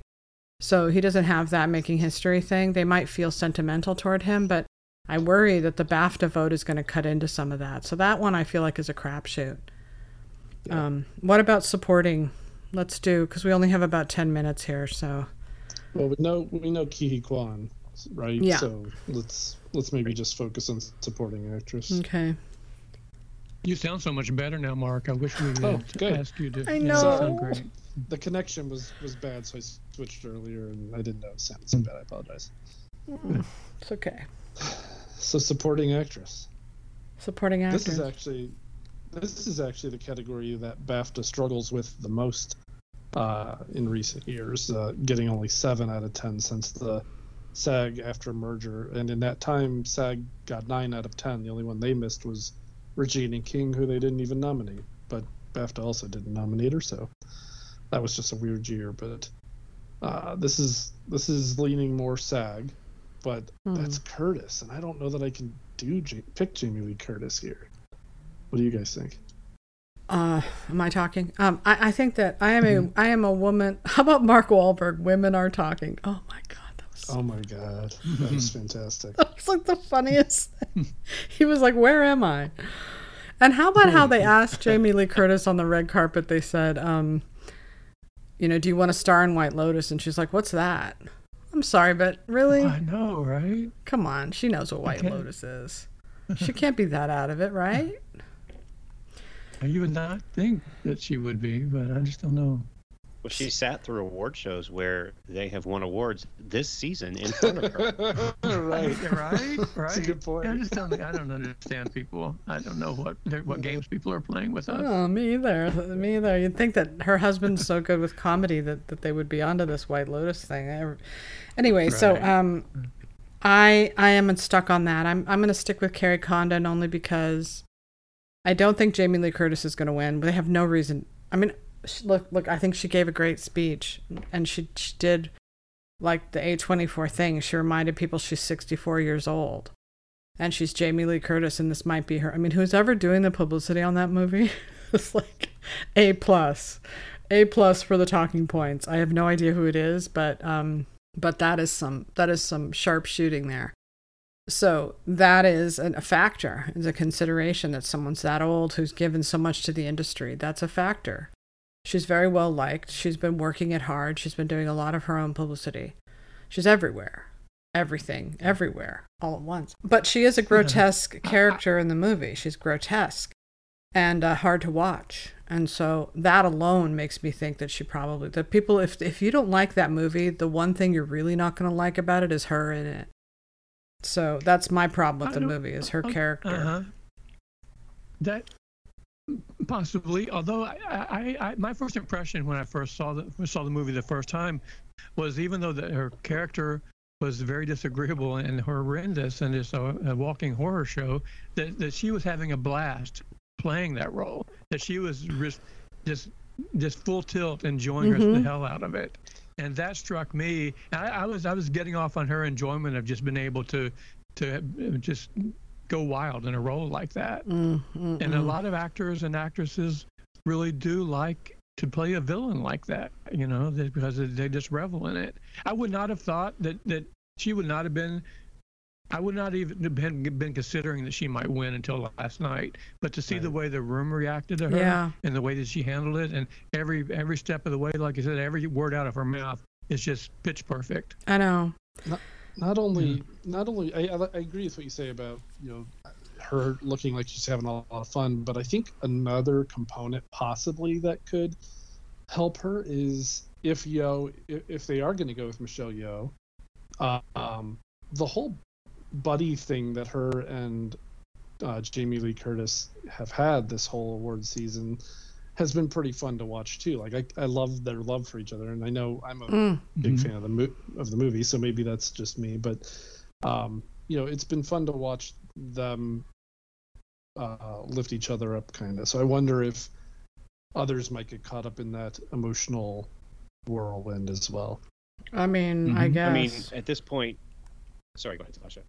so he doesn't have that making history thing. They might feel sentimental toward him, but I worry that the BAFTA vote is going to cut into some of that. So that one I feel like is a crapshoot. Yeah. Um, what about supporting? Let's do because we only have about ten minutes here. So well we know we know Ke Huy Quan, right? Yeah. So let's let's maybe just focus on supporting actress. okay. You sound so much better now, Mark. I wish we Oh, had good. asked you to. I yeah, you know. sound great. The connection was was bad, so I switched earlier, and I didn't know it sounded so bad. I apologize. Mm, it's okay. So supporting actress. Supporting actress. This is actually this is actually the category that BAFTA struggles with the most uh, in recent years, uh, getting only seven out of ten since the SAG after merger, and in that time SAG got nine out of ten. The only one they missed was Regina King, who they didn't even nominate, but BAFTA also didn't nominate her, so that was just a weird year. But uh, this is this is leaning more SAG, but Hmm. that's Curtis, and I don't know that I can do pick Jamie Lee Curtis here. What do you guys think? Uh, am I talking? Um, I, I think that I am a Mm-hmm. I am a woman. How about Mark Wahlberg? Women are talking. Oh my god, that was Oh my god, that was fantastic. that was like the funniest. thing. he was like, "Where am I?" And how about how they asked Jamie Lee Curtis on the red carpet? They said, um, you know, do you want to star in White Lotus? And she's like, what's that? I'm sorry, but really? I know, right? Come on. She knows what White Okay. Lotus is. She can't be that out of it, right? You would not think that she would be, but I just don't know. Well, she sat through award shows where they have won awards this season in front of her. right. right, right. That's a good point. I just don't. I don't understand people. I don't know what what games people are playing with us. Oh, me either. Me either. You'd think that her husband's so good with comedy that, that they would be onto this White Lotus thing. I- Anyway, so um, I I am stuck on that. I'm I'm gonna stick with Kerry Condon only because I don't think Jamie Lee Curtis is gonna win. But they have no reason. I mean, look look. I think she gave a great speech, and she she did like the A24 thing. She reminded people she's 64 years old. And she's Jamie Lee Curtis, and this might be her. I mean, who's ever doing the publicity on that movie? it's like A plus, A plus for the talking points. I have no idea who it is, but um, but that is some that is some sharp shooting there. So that is a factor. It's a consideration that someone's that old who's given so much to the industry. That's a factor. She's very well liked. She's been working it hard. She's been doing a lot of her own publicity. She's everywhere. Everything, everywhere, all at once. But she is a grotesque character in the movie. She's grotesque and uh, hard to watch. And so that alone makes me think that she probably that people if if you don't like that movie, the one thing you're really not going to like about it is her in it. So that's my problem with the movie is her Uh, character. Uh-huh. That possibly, although I, I, I, my first impression when I first saw the saw the movie the first time was even though the, her character was very disagreeable and horrendous and it's a, a walking horror show, that, that she was having a blast playing that role. That she was just just just full tilt enjoying her, the hell out of it. And that struck me. I, I was I was getting off on her enjoyment of just being able to to just go wild in a role like that. Mm, mm, And a mm. lot of actors and actresses really do like to play a villain like that, you know, because they just revel in it. I would not have thought that, that she would not have been. I would not even have been, been considering that she might win until last night. But to see the way the room reacted to her Yeah. and the way that she handled it, and every every step of the way, like I said, every word out of her mouth is just pitch perfect. I know. Not only, not only, I, I, I agree with what you say about you know her looking like she's having a lot of fun, but I think another component possibly that could help her is if Yeoh, if, if they are going to go with Michelle Yeoh, uh, um, the whole buddy thing that her and uh, Jamie Lee Curtis have had this whole award season has been pretty fun to watch too. Like I, I love their love for each other, and I know I'm a Mm. big Mhm. fan of the mo- of the movie, so maybe that's just me. But um, you know, it's been fun to watch them uh, lift each other up, kind of. So I wonder if others might get caught up in that emotional whirlwind as well. I mean, I Mhm. guess. I mean, at this point, sorry, go ahead, Tasha.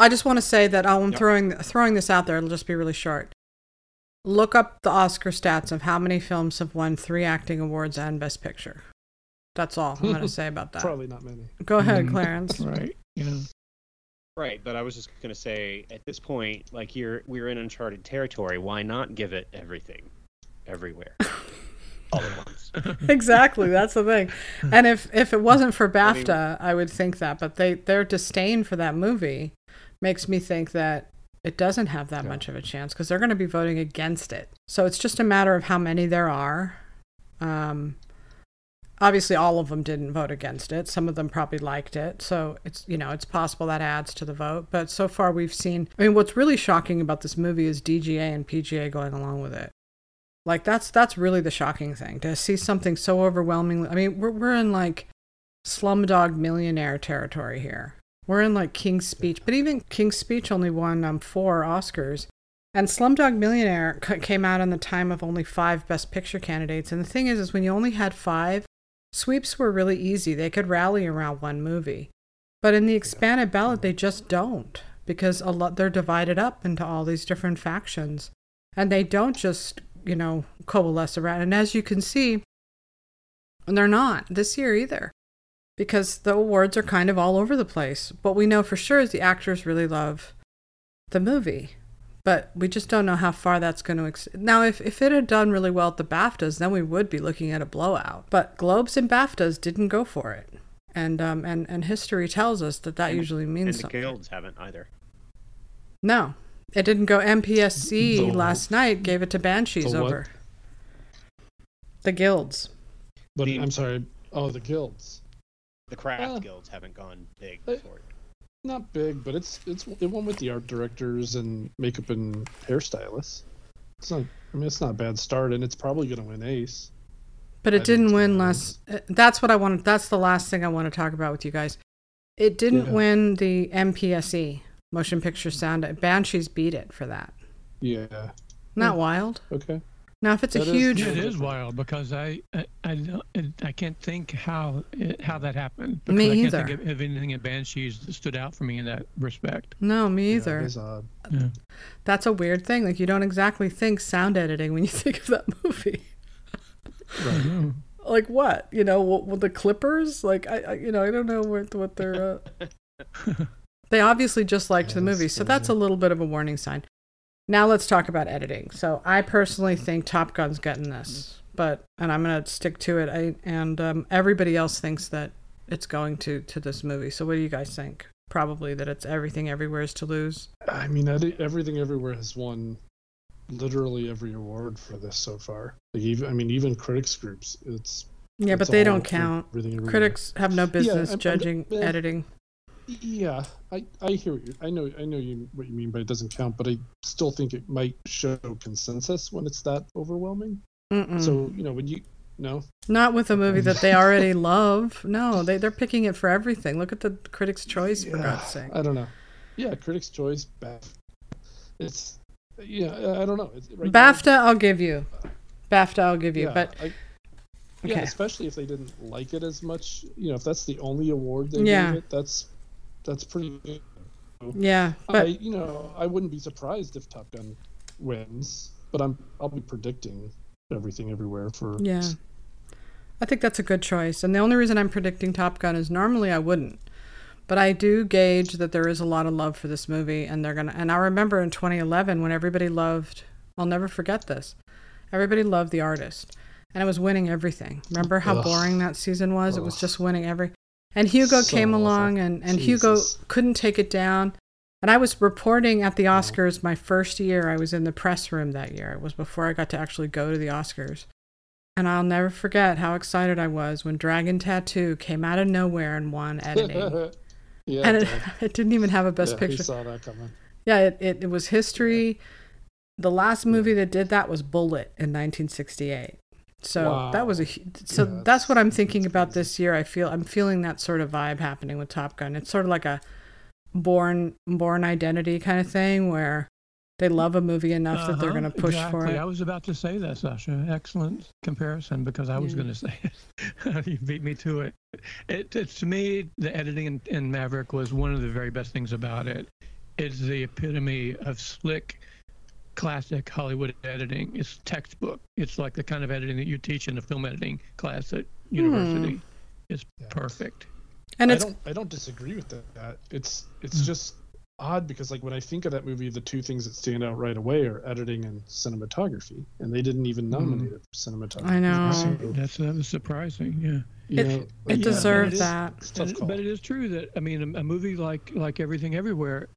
I just want to say that oh, I'm Yep. throwing throwing this out there. It'll just be really short. Look up the Oscar stats of how many films have won three acting awards and Best Picture. That's all I'm going to say about that. Probably not many. Go ahead, Mhm. Clarence. Right. Yeah. Right, but I was just going to say, at this point, like you're, we're in uncharted territory. Why not give it everything, everywhere, all at once? exactly, that's the thing. And if if it wasn't for I mean- BAFTA, I would think that. But they their disdain for that movie makes me think that it doesn't have that Yeah. much of a chance because they're going to be voting against it. So it's just a matter of how many there are. Um, obviously, all of them didn't vote against it. Some of them probably liked it. So it's you know it's possible that adds to the vote. But so far, we've seen. I mean, what's really shocking about this movie is DGA and PGA going along with it. Like that's that's really the shocking thing to see something so overwhelmingly. I mean, we're we're in like Slumdog Millionaire territory here. We're in like King's Speech, but even King's Speech only won um, four Oscars, and Slumdog Millionaire came out in the time of only five Best Picture candidates. And the thing is, is when you only had five, sweeps were really easy. They could rally around one movie, but in the expanded ballot, they just don't because a lot they're divided up into all these different factions, and they don't just you know coalesce around. And as you can see, they're not this year either because the awards are kind of all over the place. What we know for sure is the actors really love the movie. but we just don't know how far that's going to. Ex- now, if, if it had done really well at the BAFTAs, then we would be looking at a blowout. But Globes and BAFTAs didn't go for it, and um and and history tells us that that And- usually And means the something. guilds haven't either. No, it didn't go. MPSE The- last night gave it to Banshees the what? over the guilds. But The- I'm sorry. Oh, the guilds. The craft Uh, guilds haven't gone big uh, for it. Not big, but it's it's it went with the art directors and makeup and hairstylists. It's not. I mean, it's not a bad start, and it's probably going to win Ace. But it think didn't win gonna last. uh, That's what I wanted. That's the last thing I want to talk about with you guys. It didn't Yeah. win the MPSE Motion Picture Sound. Banshees beat it for that. Yeah. Not wild. Okay. Now, if it's a huge, Yeah, it Yeah. is wild because I I I, I can't think how it, how that happened. Because Me I can't either. think of, of anything in Banshees that stood out for me in that respect. no, me Yeah, either. it is odd. That's a weird thing. Like you don't exactly think sound editing when you think of that movie. Right. Like what? You know, what, what the Clippers? Like I, I, you know, I don't know what what they're. Uh... they obviously just liked Yeah, the movie, so that's a little bit of a warning sign. Now let's talk about editing. So I personally think Top Gun's getting this, but and I'm gonna stick to it. I and um, everybody else thinks that it's going to to this movie. So what do you guys think? Probably that it's everything everywhere is to lose. I mean, everything everywhere has won literally every award for this so far. Like even, I mean, even critics groups. It's Yeah, but they don't count. Critics have no business I'm- I'm- judging yeah. editing. Yeah, I, I hear what you. I know I know you what you mean, but it doesn't count. But I still think it might show consensus when it's that overwhelming. Mm-mm. So you know when you no Not with a movie that they already love. No, they they're picking it for everything. Look at the Critics' Choice for Yeah, God's sake. I don't know. Yeah, Critics' Choice, BAFTA. It's yeah, I I don't know. It's, right now- BAFTA, I'll give you. BAFTA, I'll give you. yeah, but I, yeah, okay. especially if they didn't like it as much. You know, if that's the only award they Yeah. gave it, that's that's pretty good. yeah, I, but you know, I wouldn't be surprised if Top Gun wins, but I'm I'll be predicting everything everywhere for yeah, I think that's a good choice. And the only reason I'm predicting Top Gun is normally I wouldn't, but I do gauge that there is a lot of love for this movie, and they're gonna. And I remember in 2011 when everybody loved. I'll never forget this. Everybody loved the artist, and it was winning everything. Remember how Ugh. boring that season was? It was just winning every. And Hugo So came awful. along, and and Hugo couldn't take it down. And I was reporting at the Oscars my first year. I was in the press room that year. It was before I got to actually go to the Oscars. And I'll never forget how excited I was when Dragon Tattoo came out of nowhere and won editing. yeah, and it, it didn't even have a best yeah, picture. saw that coming. Yeah, it, it, it was history. The last movie that did that was Bullitt in 1968. So that was a so Yeah, that's what I'm thinking about this year. I feel I'm feeling that sort of vibe happening with Top Gun. It's sort of like a Bourne Bourne identity kind of thing where they love a movie enough that they're Uh-huh, going to push exactly. for it. I was about to say that, Sasha. Excellent comparison because I was Yeah. going to say it. you beat me to it. it. It's to me, the editing in, in Maverick was one of the very best things about it. It's the epitome of slick, classic Hollywood editing. It's textbook. It's like the kind of editing that you teach in a film editing class at university. It's Yeah. perfect. And I don't I don't disagree with that. It's it's Hmm. just odd because like when I think of that movie, the two things that stand out right away are editing and cinematography, and they didn't even nominate it for cinematography. I know. So, That's that was surprising. Yeah. you It- know, it like, but deserved it is- that. It's a tough And- call. but it is true that I mean, a, a movie like like Everything Everywhere,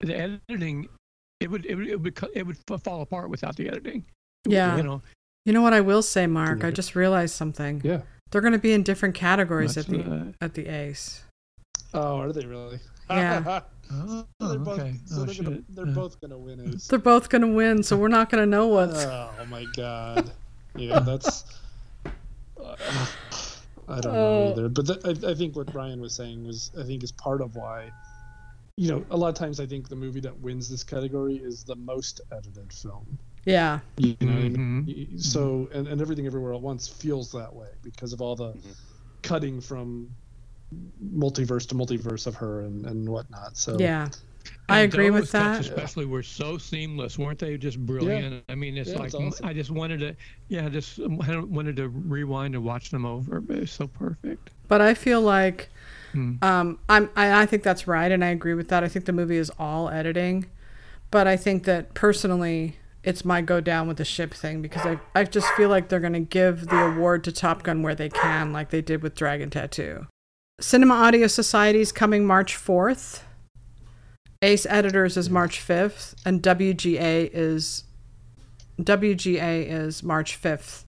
the editing, it would it would it would, it would fall apart without the editing. Yeah. You know, You know what I will say, Mark? I just realized something. Yeah. They're going to be in different categories at the at the Ace. Oh, are they really? Yeah. oh, they're both, okay. so oh, they're, gonna, they're both gonna win Ace. They're both going to win, so we're not going to know what's. Oh my god. Yeah, that's. uh, I don't Oh. know either, but th- I, I think what Brian was saying was I think is part of why. You know, a lot of times I think the movie that wins this category is the most edited film. Yeah. You know what I mean? Mhm. So, and, and everything everywhere at once feels that way because of all the Mhm. cutting from multiverse to multiverse of her and, and whatnot. So, Yeah. I agree those with cuts that. especially were so seamless, weren't they? Just brilliant. Yeah. I mean, it's Yeah, like it's awesome. I just wanted to, yeah, just wanted to rewind and watch them over. But it's so perfect. But I feel like Hmm. um, I'm I, I think that's right, and I agree with that. I think the movie is all editing, but I think that personally, it's my go down with the ship thing because I, I just feel like they're going to give the award to Top Gun where they can, like they did with Dragon Tattoo. Cinema Audio Society is coming March 4th. Ace Editors is March 5th, and WGA is WGA is March 5th.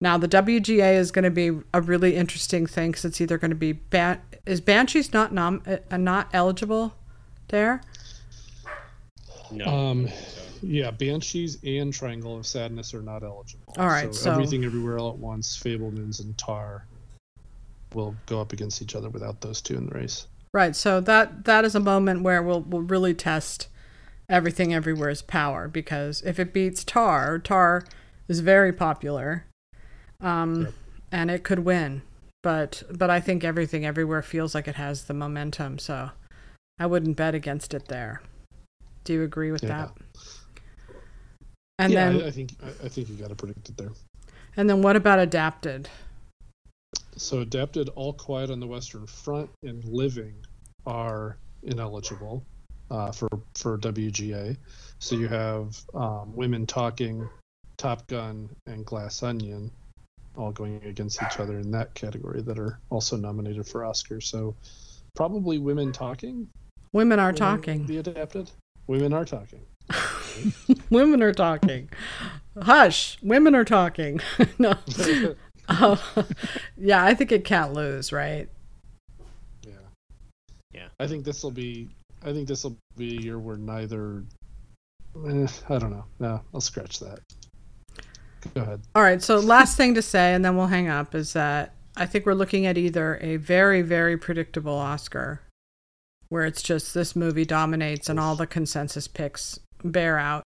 Now the WGA is going to be a really interesting thing because it's either going to be Ban- is Banshees not nom- uh, not eligible there? No. Um, Yeah, Banshees and Triangle of Sadness are not eligible. All right, so- everything everywhere all at once, Fabelmans and Tar will go up against each other without those two in the race. Right. So that that is a moment where we'll we'll really test everything everywhere's power because if it beats Tar, Tar is very popular, um, Yep. and it could win. But but I think everything everywhere feels like it has the momentum, so I wouldn't bet against it there. Do you agree with Yeah. that? And yeah, then I, I think I, I think you got to predict it there. and then what about adapted? So adapted, All Quiet on the Western Front, and Living are ineligible uh, for for WGA. So you have um, Women Talking, Top Gun, and Glass Onion, all going against each other in that category that are also nominated for Oscars. So probably Women Talking. Women are talking. Be adapted. Women are talking. Women are talking. Hush. Women are talking. no. Oh, yeah, I think it can't lose, right? Yeah. Yeah. I think this will be. I think this will be a year where neither. Eh, I don't know. No, I'll scratch that. Go ahead. All right. So, last thing to say, and then we'll hang up, is that I think we're looking at either a very, very predictable Oscar, where it's just this movie dominates and all the consensus picks bear out,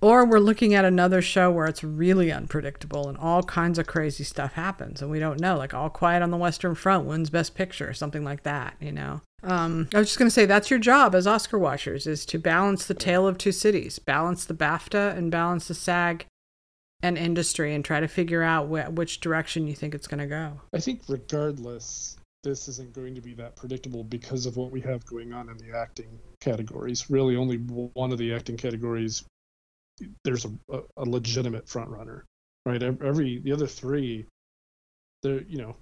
or we're looking at another show where it's really unpredictable and all kinds of crazy stuff happens and we don't know, like All Quiet on the Western Front wins Best Picture, something like that, you know. Um, I was just going to say that's your job as Oscar watchers is to balance the tale of two cities, balance the BAFTA and balance the SAG and industry and try to figure out wh- which direction you think it's going to go. I think regardless, this isn't going to be that predictable because of what we have going on in the acting categories. Really, only one of the acting categories there's a, a, a legitimate front runner, right? Every the other three, they're you know,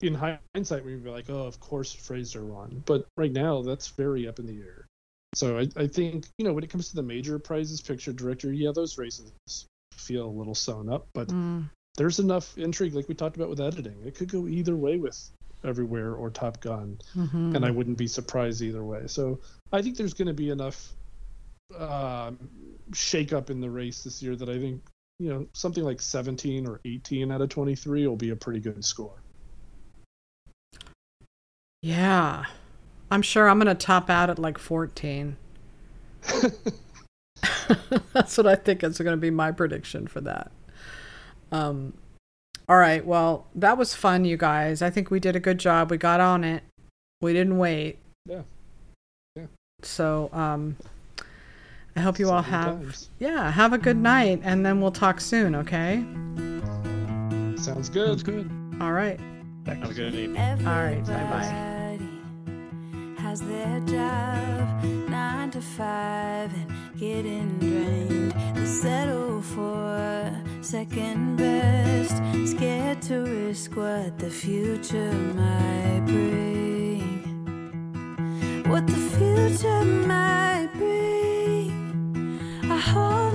in hindsight we'd be like, oh, of course Fraser won, but right now that's very up in the air. So I, I think you know when it comes to the major prizes, picture director, yeah, those races feel a little sewn up, but Mm. there's enough intrigue, like we talked about with editing. It could go either way with Everywhere or Top Gun, Mhm. and I wouldn't be surprised either way. So I think there's going to be enough um, shake up in the race this year that I think you know something like 17 or 18 out of 23 will be a pretty good score. Yeah. I'm sure I'm going to top out at like 14. That's what I think is going to be my prediction for that. Um, all right. Well, that was fun, you guys. I think we did a good job. We got on it. We didn't wait. Yeah. Yeah. So, um, I hope you all have, times. yeah, have a good night, and then we'll talk soon. Okay. Sounds good. That's good. All right. Have a good evening. All right, bye-bye nine to five and getting drained. They settle for second best, scared to risk what the future might bring. What the future might bring. I hold